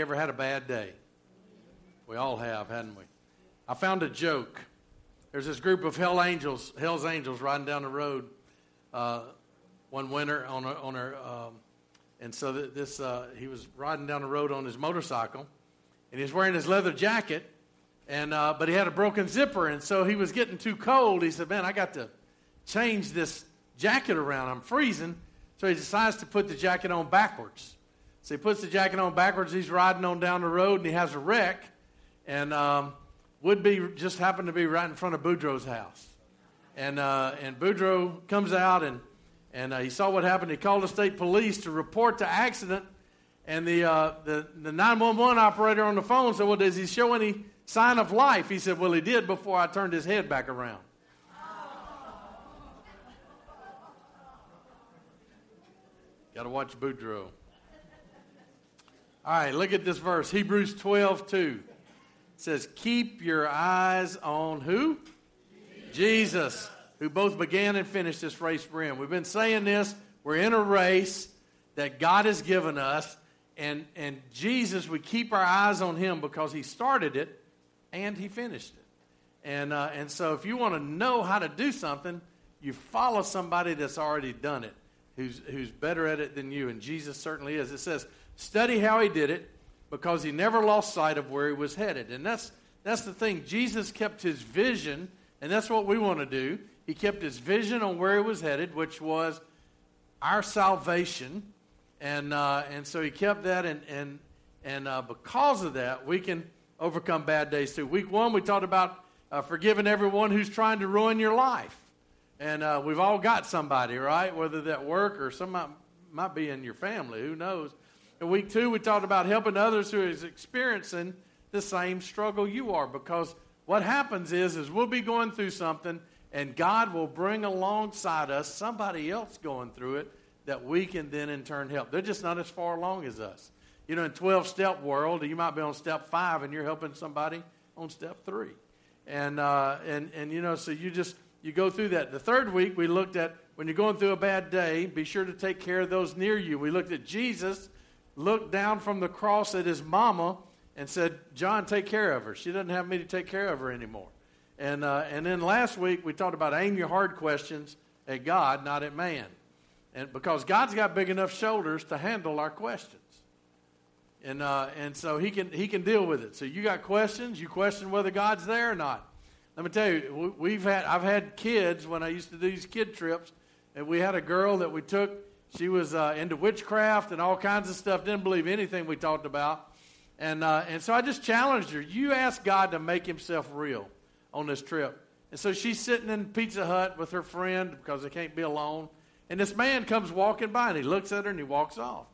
ever had a bad day? We all have, hadn't we? I found a joke. There's this group of hell angels, hell's angels, riding down the road uh, one winter on a, on her, um, and so this uh, he was riding down the road on his motorcycle, and he's wearing his leather jacket, and uh, but he had a broken zipper, and so he was getting too cold. He said, "Man, I got to change this jacket around. I'm freezing." So he decides to put the jacket on backwards. So he puts the jacket on backwards. He's riding on down the road and he has a wreck. And um, Woodby just happened to be right in front of Boudreaux's house. And, uh, and Boudreaux comes out and, and uh, he saw what happened. He called the state police to report the accident. And the, uh, the, the 911 operator on the phone said, Well, does he show any sign of life? He said, Well, he did before I turned his head back around. Got to watch Boudreaux. All right, look at this verse. Hebrews 12, 2. It says, Keep your eyes on who? Jesus. Jesus, who both began and finished this race for him. We've been saying this. We're in a race that God has given us. And, and Jesus, we keep our eyes on him because he started it and he finished it. And, uh, and so if you want to know how to do something, you follow somebody that's already done it, who's, who's better at it than you. And Jesus certainly is. It says, Study how he did it because he never lost sight of where he was headed. And that's, that's the thing. Jesus kept his vision, and that's what we want to do. He kept his vision on where he was headed, which was our salvation. And, uh, and so he kept that, and, and, and uh, because of that, we can overcome bad days too. Week one, we talked about uh, forgiving everyone who's trying to ruin your life. And uh, we've all got somebody, right? Whether that work or some might, might be in your family, who knows? In week two, we talked about helping others who is experiencing the same struggle you are. Because what happens is, is we'll be going through something, and God will bring alongside us somebody else going through it that we can then in turn help. They're just not as far along as us. You know, in 12 step world, you might be on step five and you're helping somebody on step three. And, uh, and, and, you know, so you just, you go through that. The third week, we looked at when you're going through a bad day, be sure to take care of those near you. We looked at Jesus looked down from the cross at his mama and said, John, take care of her. She doesn't have me to take care of her anymore. And, uh, and then last week we talked about aim your hard questions at God, not at man. And because God's got big enough shoulders to handle our questions. And, uh, and so he can, he can deal with it. So you got questions, you question whether God's there or not. Let me tell you, we've had, I've had kids when I used to do these kid trips, and we had a girl that we took she was uh, into witchcraft and all kinds of stuff, didn't believe anything we talked about. And, uh, and so I just challenged her. You ask God to make himself real on this trip. And so she's sitting in Pizza Hut with her friend because they can't be alone. And this man comes walking by and he looks at her and he walks off.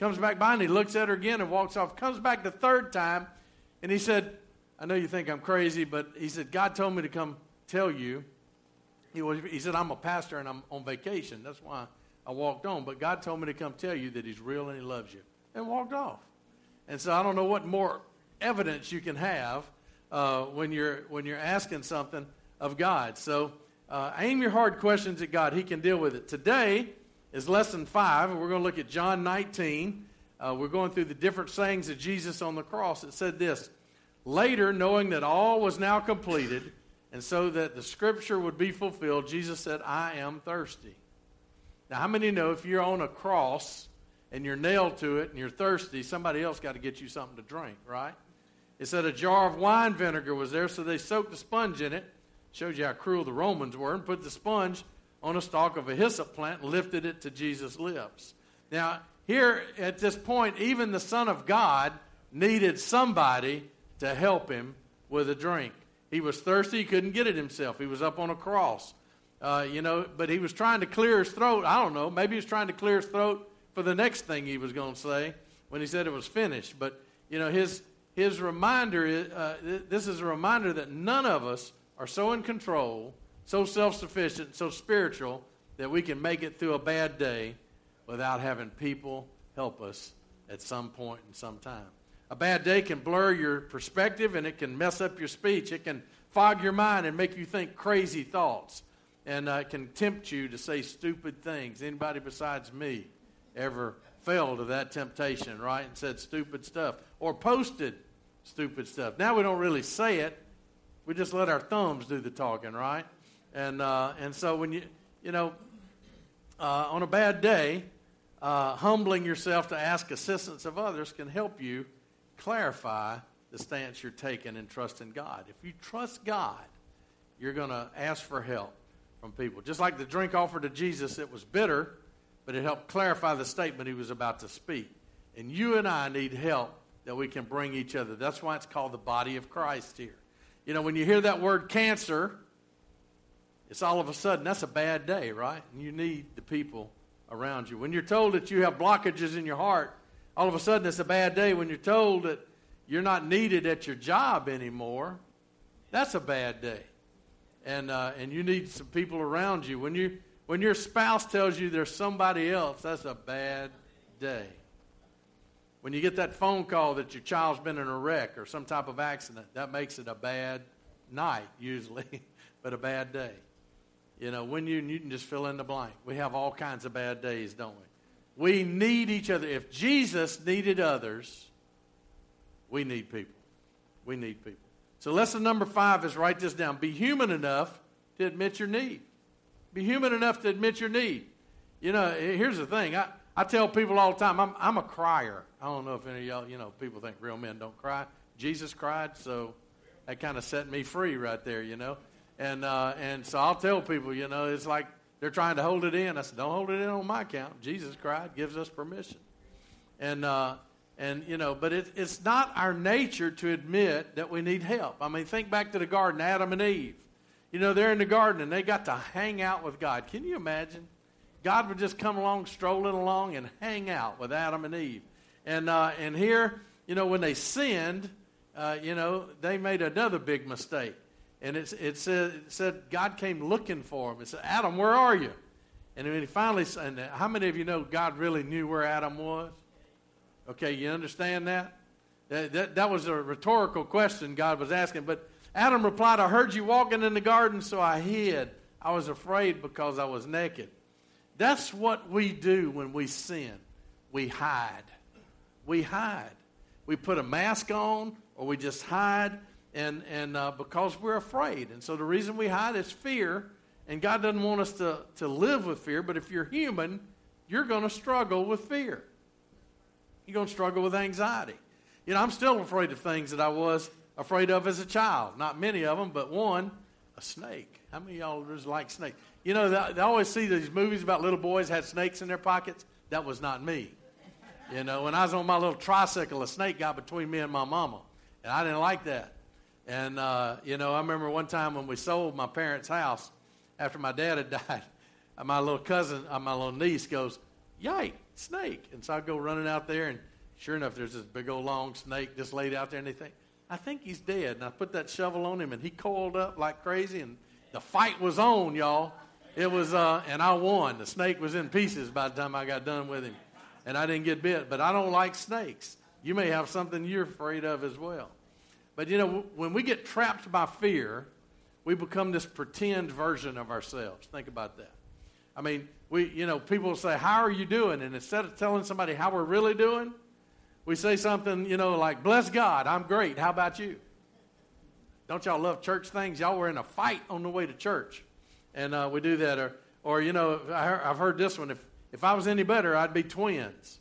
Comes back by and he looks at her again and walks off. Comes back the third time and he said, I know you think I'm crazy, but he said, God told me to come tell you. He, was, he said, I'm a pastor and I'm on vacation. That's why I walked on. But God told me to come tell you that He's real and He loves you. And walked off. And so I don't know what more evidence you can have uh, when, you're, when you're asking something of God. So uh, aim your hard questions at God. He can deal with it. Today is lesson five, and we're going to look at John 19. Uh, we're going through the different sayings of Jesus on the cross. It said this Later, knowing that all was now completed, and so that the scripture would be fulfilled, Jesus said, I am thirsty. Now, how many know if you're on a cross and you're nailed to it and you're thirsty, somebody else got to get you something to drink, right? It said a jar of wine vinegar was there, so they soaked a sponge in it. Shows you how cruel the Romans were, and put the sponge on a stalk of a hyssop plant and lifted it to Jesus' lips. Now, here at this point, even the Son of God needed somebody to help him with a drink. He was thirsty, he couldn't get it himself. He was up on a cross. Uh, you know, but he was trying to clear his throat. I don't know. Maybe he was trying to clear his throat for the next thing he was going to say when he said it was finished. But, you know, his, his reminder, is, uh, this is a reminder that none of us are so in control, so self sufficient, so spiritual that we can make it through a bad day without having people help us at some point in some time. A bad day can blur your perspective and it can mess up your speech. It can fog your mind and make you think crazy thoughts and uh, can tempt you to say stupid things. Anybody besides me ever fell to that temptation, right? And said stupid stuff or posted stupid stuff. Now we don't really say it. We just let our thumbs do the talking, right? And, uh, and so when you, you know, uh, on a bad day, uh, humbling yourself to ask assistance of others can help you clarify the stance you're taking and trust in God. If you trust God, you're going to ask for help from people. Just like the drink offered to Jesus, it was bitter, but it helped clarify the statement he was about to speak. And you and I need help that we can bring each other. That's why it's called the body of Christ here. You know, when you hear that word cancer, it's all of a sudden, that's a bad day, right? And you need the people around you. When you're told that you have blockages in your heart, all of a sudden it's a bad day. When you're told that you're not needed at your job anymore, that's a bad day. And, uh, and you need some people around you. When, you. when your spouse tells you there's somebody else, that's a bad day. When you get that phone call that your child's been in a wreck or some type of accident, that makes it a bad night, usually, but a bad day. You know, when you, you can just fill in the blank. We have all kinds of bad days, don't we? We need each other. If Jesus needed others, we need people. We need people. So, lesson number five is write this down. Be human enough to admit your need. Be human enough to admit your need. You know, here's the thing. I, I tell people all the time, I'm, I'm a crier. I don't know if any of y'all, you know, people think real men don't cry. Jesus cried, so that kind of set me free right there, you know. And, uh, and so I'll tell people, you know, it's like they're trying to hold it in. I said, don't hold it in on my account. Jesus cried, gives us permission. And, uh, and you know, but it, it's not our nature to admit that we need help. I mean, think back to the garden, Adam and Eve. You know, they're in the garden and they got to hang out with God. Can you imagine? God would just come along, strolling along, and hang out with Adam and Eve. And, uh, and here, you know, when they sinned, uh, you know, they made another big mistake. And it, it, said, it said God came looking for him. It said, Adam, where are you? And when he finally, and how many of you know God really knew where Adam was? Okay, you understand that? That, that? that was a rhetorical question God was asking. But Adam replied, I heard you walking in the garden, so I hid. I was afraid because I was naked. That's what we do when we sin. We hide. We hide. We put a mask on or we just hide and, and uh, because we're afraid. And so the reason we hide is fear. And God doesn't want us to, to live with fear, but if you're human, you're going to struggle with fear. You're going to struggle with anxiety. You know, I'm still afraid of things that I was afraid of as a child. Not many of them, but one, a snake. How many y'all just like snakes? You know, they, they always see these movies about little boys had snakes in their pockets. That was not me. You know, when I was on my little tricycle, a snake got between me and my mama, and I didn't like that. And, uh, you know, I remember one time when we sold my parents' house after my dad had died, my little cousin, uh, my little niece goes, Yike, snake. And so I go running out there, and sure enough, there's this big old long snake just laid out there, and they think, I think he's dead. And I put that shovel on him, and he coiled up like crazy, and the fight was on, y'all. It was, uh, and I won. The snake was in pieces by the time I got done with him, and I didn't get bit. But I don't like snakes. You may have something you're afraid of as well. But you know, when we get trapped by fear, we become this pretend version of ourselves. Think about that. I mean, we, you know, people say, How are you doing? And instead of telling somebody how we're really doing, we say something, you know, like, Bless God, I'm great. How about you? Don't y'all love church things? Y'all were in a fight on the way to church. And uh, we do that. Or, or you know, I have heard this one. If, if I was any better, I'd be twins.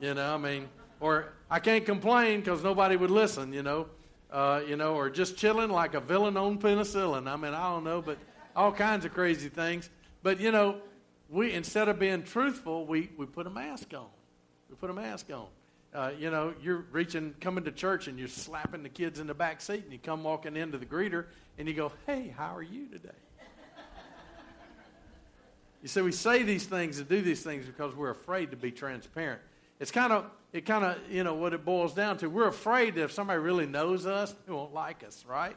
You know, I mean, or I can't complain because nobody would listen, you know. Uh, you know, or just chilling like a villain on penicillin. I mean, I don't know, but all kinds of crazy things. But, you know, we instead of being truthful, we, we put a mask on. We put a mask on. Uh, you know, you're reaching, coming to church, and you're slapping the kids in the back seat, and you come walking into the greeter, and you go, "Hey, how are you today?" you see, we say these things and do these things because we're afraid to be transparent. It's kind of it kind of, you know, what it boils down to. We're afraid that if somebody really knows us, they won't like us, right?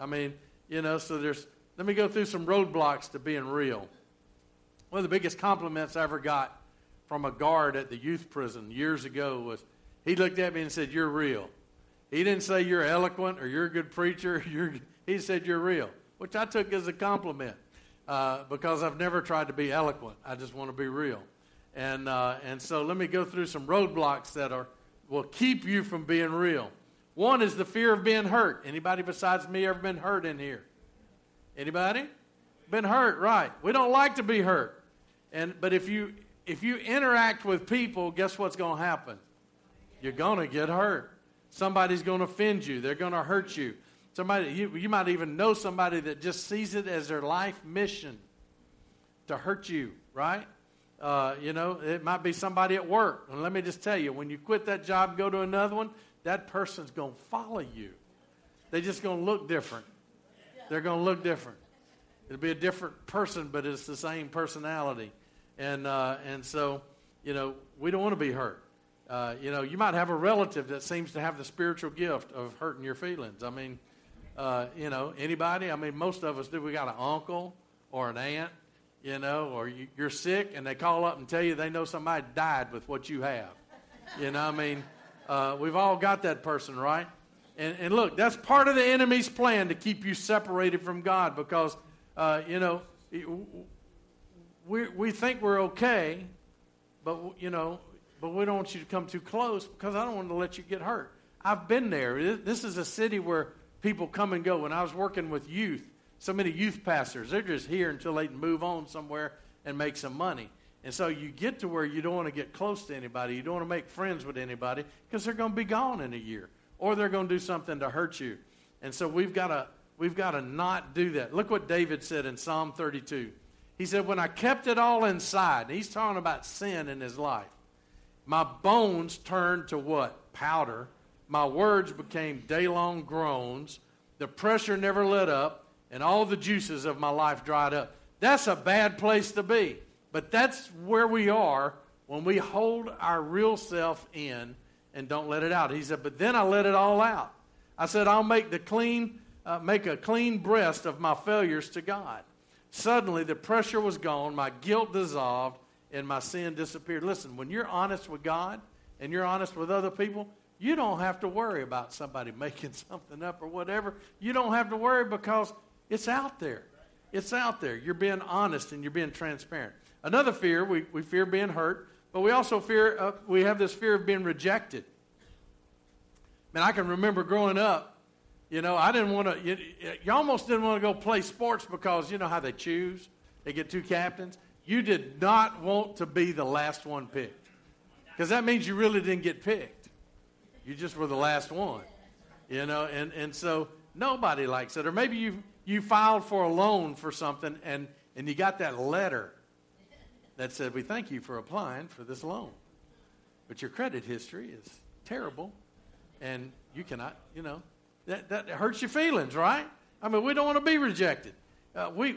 I mean, you know, so there's, let me go through some roadblocks to being real. One of the biggest compliments I ever got from a guard at the youth prison years ago was he looked at me and said, You're real. He didn't say you're eloquent or you're a good preacher. You're, he said you're real, which I took as a compliment uh, because I've never tried to be eloquent. I just want to be real. And, uh, and so let me go through some roadblocks that are, will keep you from being real. One is the fear of being hurt. Anybody besides me ever been hurt in here? Anybody? Been hurt, right. We don't like to be hurt. And, but if you, if you interact with people, guess what's going to happen? You're going to get hurt. Somebody's going to offend you. They're going to hurt you. Somebody, you, you might even know somebody that just sees it as their life mission to hurt you, right? Uh, you know, it might be somebody at work. And let me just tell you, when you quit that job go to another one, that person's going to follow you. They're just going to look different. They're going to look different. It'll be a different person, but it's the same personality. And, uh, and so, you know, we don't want to be hurt. Uh, you know, you might have a relative that seems to have the spiritual gift of hurting your feelings. I mean, uh, you know, anybody? I mean, most of us do. We got an uncle or an aunt, you know, or you, you're sick and they call up and tell you they know somebody died with what you have. You know, I mean, uh, we've all got that person, right? And, and look, that's part of the enemy's plan to keep you separated from God because, uh, you know, we, we think we're okay, but, you know, but we don't want you to come too close because I don't want to let you get hurt. I've been there. This is a city where people come and go. When I was working with youth, so many youth pastors, they're just here until they can move on somewhere and make some money. And so you get to where you don't want to get close to anybody. You don't want to make friends with anybody because they're going to be gone in a year or they're going to do something to hurt you. And so we've got to we've got to not do that. Look what David said in Psalm 32. He said, "When I kept it all inside." He's talking about sin in his life. My bones turned to what? Powder. My words became day-long groans. The pressure never let up, and all the juices of my life dried up. That's a bad place to be. But that's where we are when we hold our real self in and don't let it out. He said, but then I let it all out. I said, I'll make the clean, uh, make a clean breast of my failures to God. Suddenly, the pressure was gone, my guilt dissolved, and my sin disappeared. Listen, when you're honest with God and you're honest with other people, you don't have to worry about somebody making something up or whatever. You don't have to worry because it's out there. It's out there. You're being honest and you're being transparent. Another fear, we, we fear being hurt, but we also fear, uh, we have this fear of being rejected. Man, I can remember growing up, you know, I didn't want to, you, you almost didn't want to go play sports because you know how they choose? They get two captains. You did not want to be the last one picked because that means you really didn't get picked. You just were the last one, you know, and, and so nobody likes it. Or maybe you, you filed for a loan for something and, and you got that letter that said, We thank you for applying for this loan. But your credit history is terrible, and you cannot, you know, that, that hurts your feelings, right? I mean, we don't want to be rejected. Uh, we,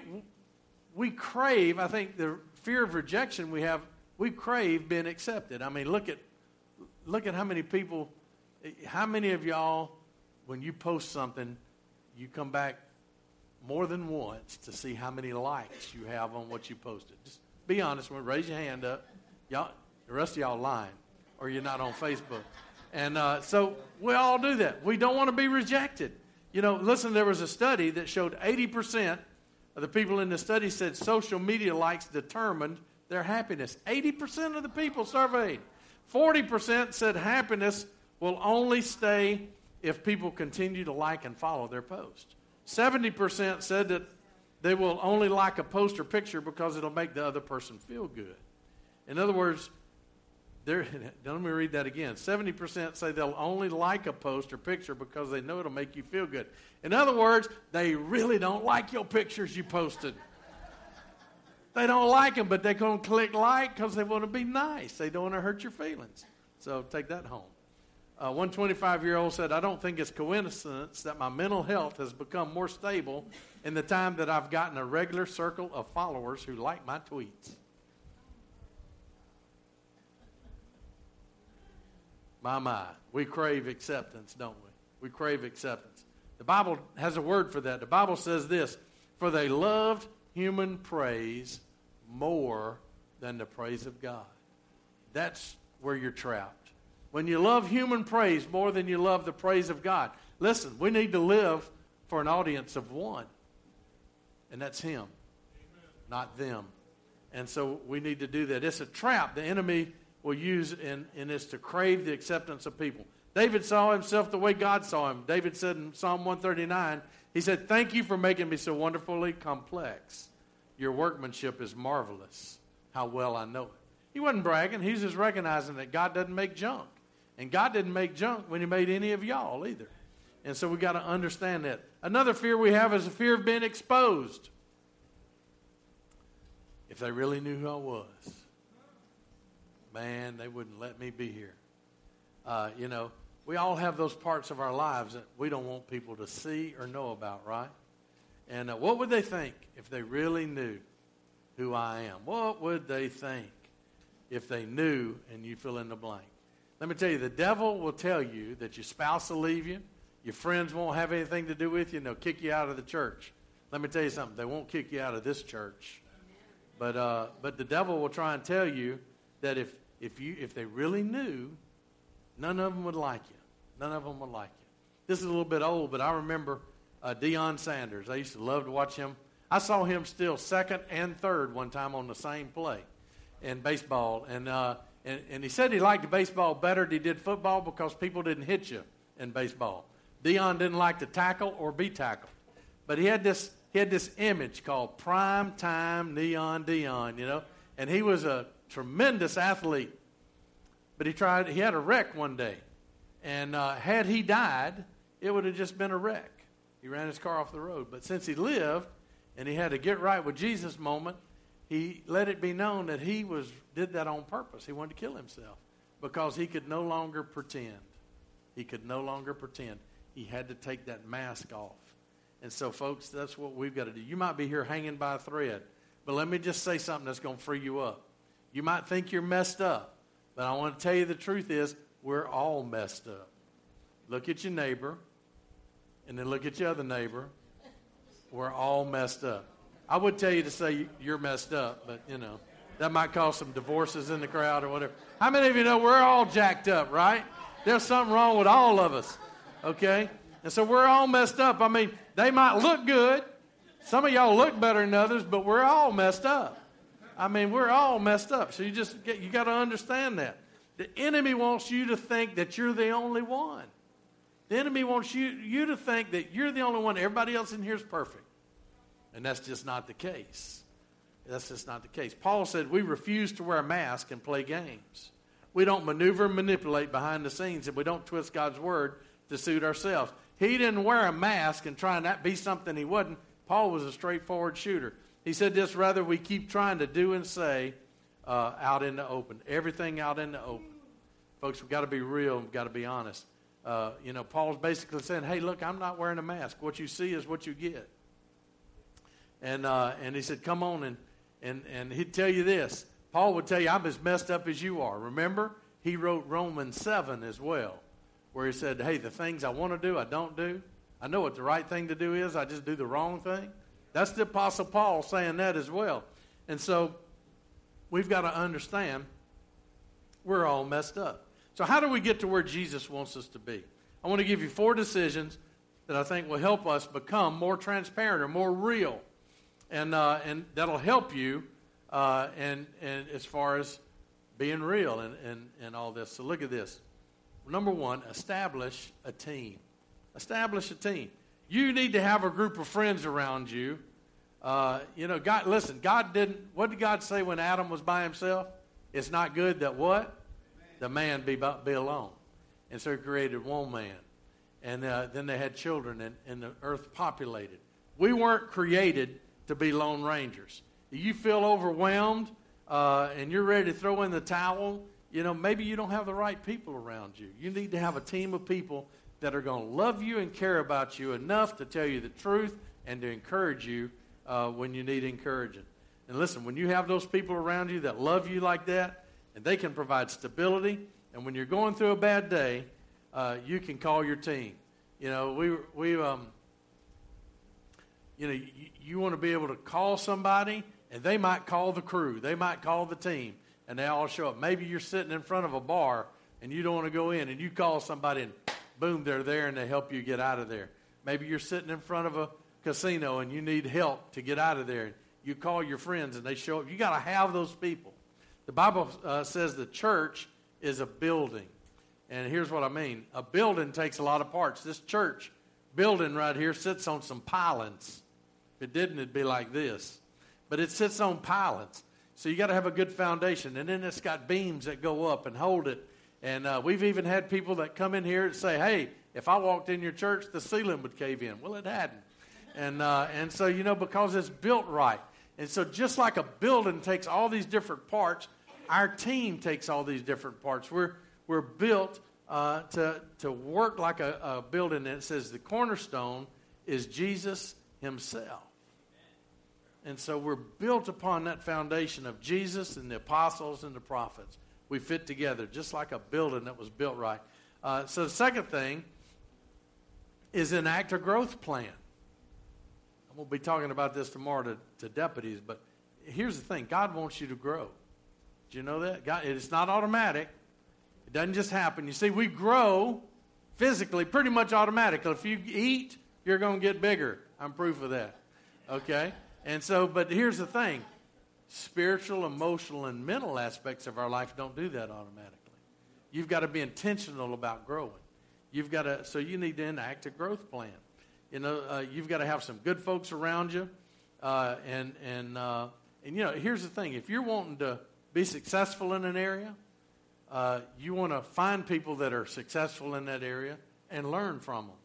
we crave, I think, the fear of rejection we have, we crave being accepted. I mean, look at, look at how many people, how many of y'all, when you post something, you come back more than once to see how many likes you have on what you posted. Just be honest. Raise your hand up. Y'all, the rest of y'all lying, or you're not on Facebook. And uh, so we all do that. We don't want to be rejected. You know, listen, there was a study that showed 80% of the people in the study said social media likes determined their happiness. 80% of the people surveyed. 40% said happiness will only stay if people continue to like and follow their post. 70% said that they will only like a post or picture because it'll make the other person feel good. In other words, let me read that again. 70% say they'll only like a post or picture because they know it'll make you feel good. In other words, they really don't like your pictures you posted. they don't like them, but they're going to click like because they want to be nice. They don't want to hurt your feelings. So take that home. Uh, one 25 year old said, I don't think it's coincidence that my mental health has become more stable in the time that I've gotten a regular circle of followers who like my tweets. My, my. We crave acceptance, don't we? We crave acceptance. The Bible has a word for that. The Bible says this For they loved human praise more than the praise of God. That's where you're trapped. When you love human praise more than you love the praise of God. Listen, we need to live for an audience of one and that's Him, Amen. not them. And so we need to do that. It's a trap the enemy will use, and, and it's to crave the acceptance of people. David saw himself the way God saw him. David said in Psalm 139, he said, Thank you for making me so wonderfully complex. Your workmanship is marvelous. How well I know it. He wasn't bragging. He's just recognizing that God doesn't make junk. And God didn't make junk when He made any of y'all either. And so we got to understand that. Another fear we have is the fear of being exposed. If they really knew who I was, man, they wouldn't let me be here. Uh, you know, we all have those parts of our lives that we don't want people to see or know about, right? And uh, what would they think if they really knew who I am? What would they think if they knew and you fill in the blank? Let me tell you, the devil will tell you that your spouse will leave you, your friends won't have anything to do with you, and they'll kick you out of the church. Let me tell you something, they won't kick you out of this church. But, uh, but the devil will try and tell you that if, if, you, if they really knew, none of them would like you. None of them would like you. This is a little bit old, but I remember uh, Sanders. I used to love to watch him. I saw him still second and third one time on the same play in baseball. And, uh, and, and he said he liked baseball better than he did football because people didn't hit you in baseball. Deion didn't like to tackle or be tackled. But he had this, he had this image called Prime Time Neon Deion, you know. And he was a tremendous athlete. But he tried, he had a wreck one day. And uh, had he died, it would have just been a wreck. He ran his car off the road. But since he lived and he had a get right with Jesus moment, he let it be known that he was did that on purpose. He wanted to kill himself because he could no longer pretend. He could no longer pretend. He had to take that mask off. And so, folks, that's what we've got to do. You might be here hanging by a thread, but let me just say something that's going to free you up. You might think you're messed up, but I want to tell you the truth is we're all messed up. Look at your neighbor, and then look at your other neighbor. We're all messed up. I would tell you to say you're messed up, but you know, that might cause some divorces in the crowd or whatever. How many of you know we're all jacked up, right? There's something wrong with all of us, okay? And so we're all messed up. I mean, they might look good. Some of y'all look better than others, but we're all messed up. I mean, we're all messed up. So you just get, you got to understand that. The enemy wants you to think that you're the only one. The enemy wants you, you to think that you're the only one. Everybody else in here is perfect. And that's just not the case. That's just not the case. Paul said we refuse to wear a mask and play games. We don't maneuver and manipulate behind the scenes, and we don't twist God's word to suit ourselves. He didn't wear a mask and try and that be something he wasn't. Paul was a straightforward shooter. He said this rather we keep trying to do and say uh, out in the open. Everything out in the open. Folks, we've got to be real. We've got to be honest. Uh, you know, Paul's basically saying, hey, look, I'm not wearing a mask. What you see is what you get. And, uh, and he said, come on. And, and, and he'd tell you this. Paul would tell you, I'm as messed up as you are. Remember? He wrote Romans 7 as well, where he said, hey, the things I want to do, I don't do. I know what the right thing to do is. I just do the wrong thing. That's the Apostle Paul saying that as well. And so we've got to understand we're all messed up. So, how do we get to where Jesus wants us to be? I want to give you four decisions that I think will help us become more transparent or more real. And, uh, and that'll help you uh, and, and as far as being real and, and, and all this. So, look at this. Number one, establish a team. Establish a team. You need to have a group of friends around you. Uh, you know, God, listen, God didn't, what did God say when Adam was by himself? It's not good that what? The man be, be alone. And so he created one man. And uh, then they had children, and, and the earth populated. We weren't created to be lone rangers. You feel overwhelmed uh, and you're ready to throw in the towel, you know, maybe you don't have the right people around you. You need to have a team of people that are going to love you and care about you enough to tell you the truth and to encourage you uh, when you need encouraging. And listen, when you have those people around you that love you like that, and they can provide stability, and when you're going through a bad day, uh, you can call your team. You know, we we um, you know, you, you want to be able to call somebody, and they might call the crew, they might call the team, and they all show up. Maybe you're sitting in front of a bar and you don't want to go in, and you call somebody, and boom, they're there and they help you get out of there. Maybe you're sitting in front of a casino and you need help to get out of there. You call your friends and they show up. You got to have those people. The Bible uh, says the church is a building. And here's what I mean a building takes a lot of parts. This church building right here sits on some pilings. If it didn't, it'd be like this. But it sits on pilings. So you got to have a good foundation. And then it's got beams that go up and hold it. And uh, we've even had people that come in here and say, hey, if I walked in your church, the ceiling would cave in. Well, it hadn't. And, uh, and so, you know, because it's built right. And so, just like a building takes all these different parts, our team takes all these different parts. We're, we're built uh, to, to work like a, a building. It says the cornerstone is Jesus Himself. And so we're built upon that foundation of Jesus and the apostles and the prophets. We fit together just like a building that was built right. Uh, so the second thing is enact a growth plan. Going to be talking about this tomorrow to, to deputies, but here's the thing God wants you to grow. Do you know that? God, it's not automatic. It doesn't just happen. You see, we grow physically pretty much automatically. If you eat, you're going to get bigger. I'm proof of that. Okay? And so, but here's the thing spiritual, emotional, and mental aspects of our life don't do that automatically. You've got to be intentional about growing. You've got to, so you need to enact a growth plan. You know, uh, you've got to have some good folks around you. Uh, and, and, uh, and, you know, here's the thing if you're wanting to be successful in an area, uh, you want to find people that are successful in that area and learn from them.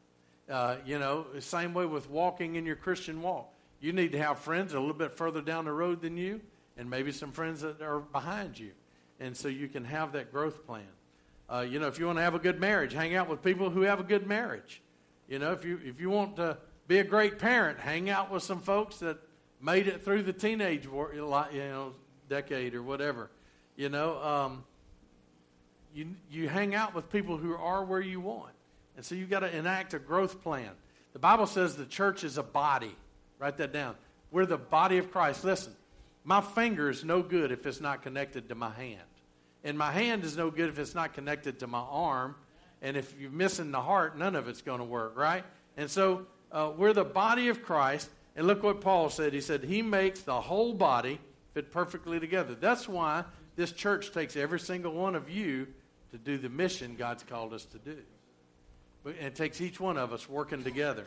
Uh, you know, same way with walking in your Christian walk. You need to have friends a little bit further down the road than you, and maybe some friends that are behind you. And so you can have that growth plan. Uh, you know, if you want to have a good marriage, hang out with people who have a good marriage. You know, if you if you want to be a great parent, hang out with some folks that made it through the teenage you know decade or whatever. You know, um, you you hang out with people who are where you want, and so you've got to enact a growth plan. The Bible says the church is a body. Write that down. We're the body of Christ. Listen, my finger is no good if it's not connected to my hand. And my hand is no good if it's not connected to my arm. And if you're missing the heart, none of it's going to work, right? And so uh, we're the body of Christ. And look what Paul said. He said, He makes the whole body fit perfectly together. That's why this church takes every single one of you to do the mission God's called us to do. And it takes each one of us working together.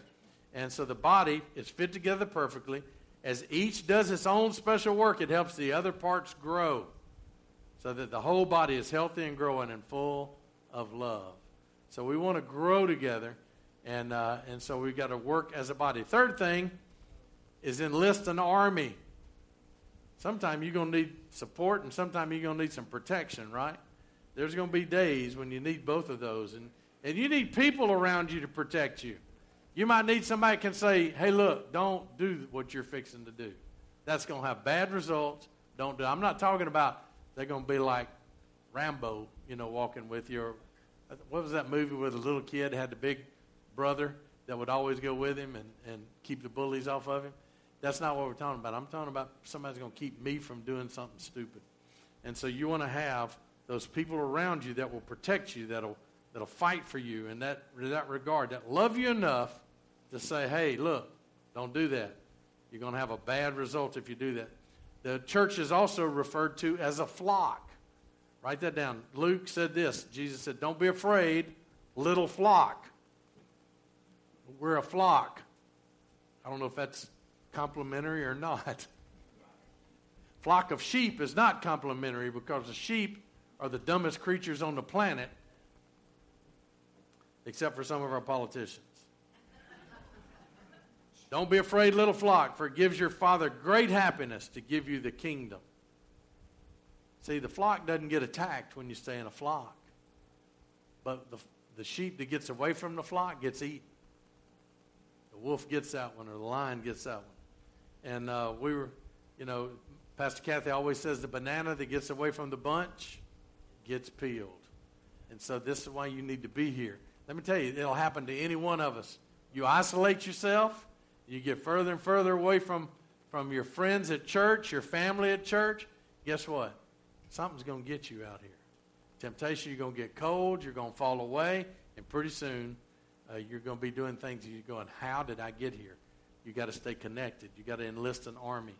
And so the body is fit together perfectly. As each does its own special work, it helps the other parts grow so that the whole body is healthy and growing and full of love. So we want to grow together, and, uh, and so we've got to work as a body. Third thing is enlist an army. Sometimes you're going to need support, and sometimes you're going to need some protection, right? There's going to be days when you need both of those, and, and you need people around you to protect you. You might need somebody can say, hey, look, don't do what you're fixing to do. That's going to have bad results. Don't do it. I'm not talking about they're going to be like Rambo, you know, walking with you. Or, what was that movie where the little kid had the big brother that would always go with him and, and keep the bullies off of him? That's not what we're talking about. I'm talking about somebody's going to keep me from doing something stupid. And so you want to have those people around you that will protect you, that'll, that'll fight for you in that, in that regard, that love you enough to say, hey, look, don't do that. You're going to have a bad result if you do that. The church is also referred to as a flock. Write that down. Luke said this Jesus said, Don't be afraid, little flock. We're a flock. I don't know if that's complimentary or not. Flock of sheep is not complimentary because the sheep are the dumbest creatures on the planet, except for some of our politicians. Don't be afraid, little flock, for it gives your Father great happiness to give you the kingdom. See, the flock doesn't get attacked when you stay in a flock, but the, the sheep that gets away from the flock gets eaten. The wolf gets that one, or the lion gets that one. And uh, we were, you know, Pastor Kathy always says the banana that gets away from the bunch gets peeled. And so this is why you need to be here. Let me tell you, it'll happen to any one of us. You isolate yourself, you get further and further away from, from your friends at church, your family at church, guess what? Something's going to get you out here. Temptation, you're going to get cold, you're going to fall away, and pretty soon uh, you're going to be doing things you're going, How did I get here? you got to stay connected. you got to enlist an army.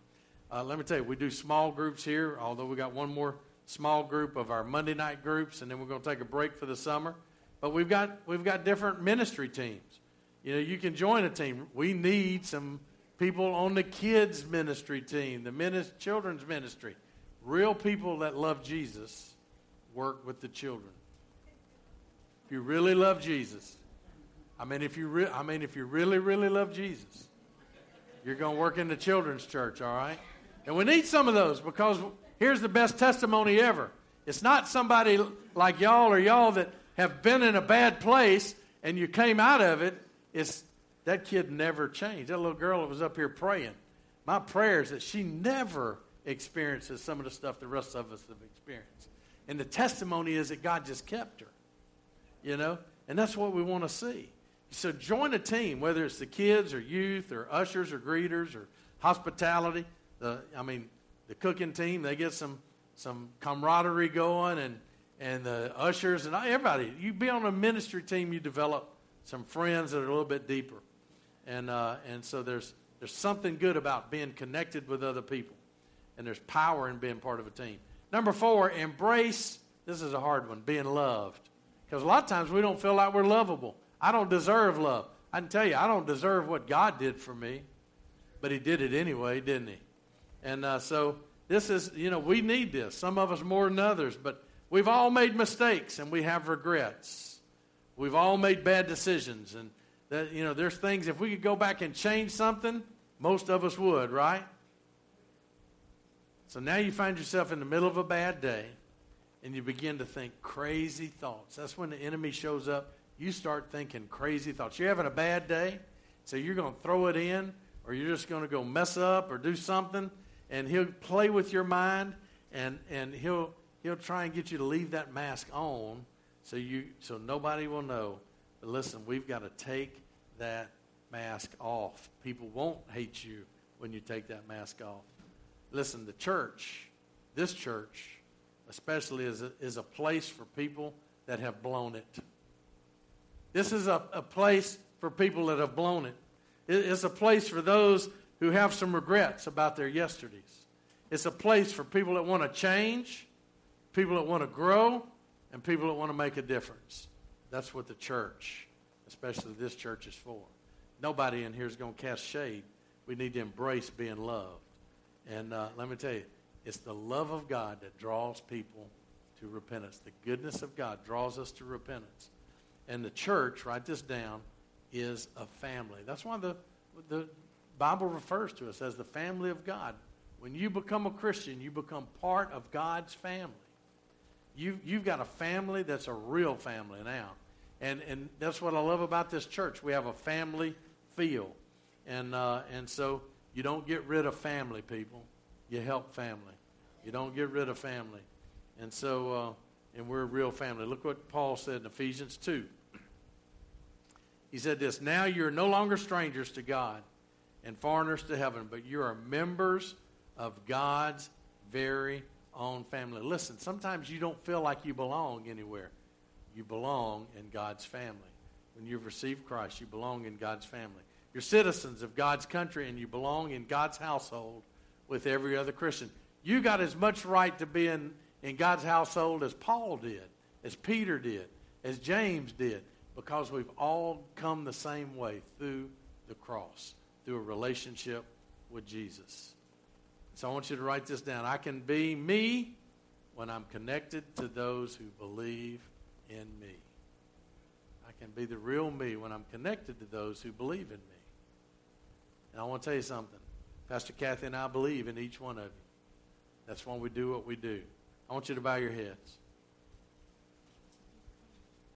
Uh, let me tell you, we do small groups here, although we got one more small group of our Monday night groups, and then we're going to take a break for the summer. But we've got, we've got different ministry teams. You know, you can join a team. We need some people on the kids' ministry team, the minis- children's ministry. Real people that love Jesus work with the children. If you really love Jesus, I mean, if you re- I mean, if you really, really love Jesus, you're going to work in the children's church, all right? And we need some of those because here's the best testimony ever. It's not somebody like y'all or y'all that have been in a bad place and you came out of it. It's that kid never changed. That little girl that was up here praying. My prayer is that she never experiences some of the stuff the rest of us have experienced. And the testimony is that God just kept her. You know? And that's what we want to see. So join a team, whether it's the kids or youth or ushers or greeters or hospitality. The, I mean, the cooking team, they get some, some camaraderie going, and, and the ushers and everybody. You be on a ministry team, you develop some friends that are a little bit deeper. And, uh, and so there's, there's something good about being connected with other people. And there's power in being part of a team. Number four, embrace, this is a hard one, being loved. Because a lot of times we don't feel like we're lovable. I don't deserve love. I can tell you, I don't deserve what God did for me, but He did it anyway, didn't He? And uh, so this is, you know, we need this. Some of us more than others, but we've all made mistakes and we have regrets. We've all made bad decisions, and that you know, there's things. If we could go back and change something, most of us would, right? So now you find yourself in the middle of a bad day, and you begin to think crazy thoughts. That's when the enemy shows up you start thinking crazy thoughts. You're having a bad day, so you're going to throw it in, or you're just going to go mess up or do something, and he'll play with your mind, and, and he'll, he'll try and get you to leave that mask on so, you, so nobody will know. But listen, we've got to take that mask off. People won't hate you when you take that mask off. Listen, the church, this church, especially, is a, is a place for people that have blown it. This is a, a place for people that have blown it. It's a place for those who have some regrets about their yesterdays. It's a place for people that want to change, people that want to grow, and people that want to make a difference. That's what the church, especially this church, is for. Nobody in here is going to cast shade. We need to embrace being loved. And uh, let me tell you, it's the love of God that draws people to repentance. The goodness of God draws us to repentance. And the church, write this down, is a family. That's why the, the Bible refers to us as the family of God. When you become a Christian, you become part of God's family. You, you've got a family that's a real family now. And, and that's what I love about this church. We have a family feel. And, uh, and so you don't get rid of family, people. You help family. You don't get rid of family. And so, uh, and we're a real family. Look what Paul said in Ephesians 2. He said this Now you're no longer strangers to God and foreigners to heaven, but you are members of God's very own family. Listen, sometimes you don't feel like you belong anywhere. You belong in God's family. When you've received Christ, you belong in God's family. You're citizens of God's country and you belong in God's household with every other Christian. You got as much right to be in, in God's household as Paul did, as Peter did, as James did because we've all come the same way through the cross, through a relationship with Jesus. So I want you to write this down. I can be me when I'm connected to those who believe in me. I can be the real me when I'm connected to those who believe in me. And I want to tell you something. Pastor Kathy and I believe in each one of you. That's why we do what we do. I want you to bow your heads.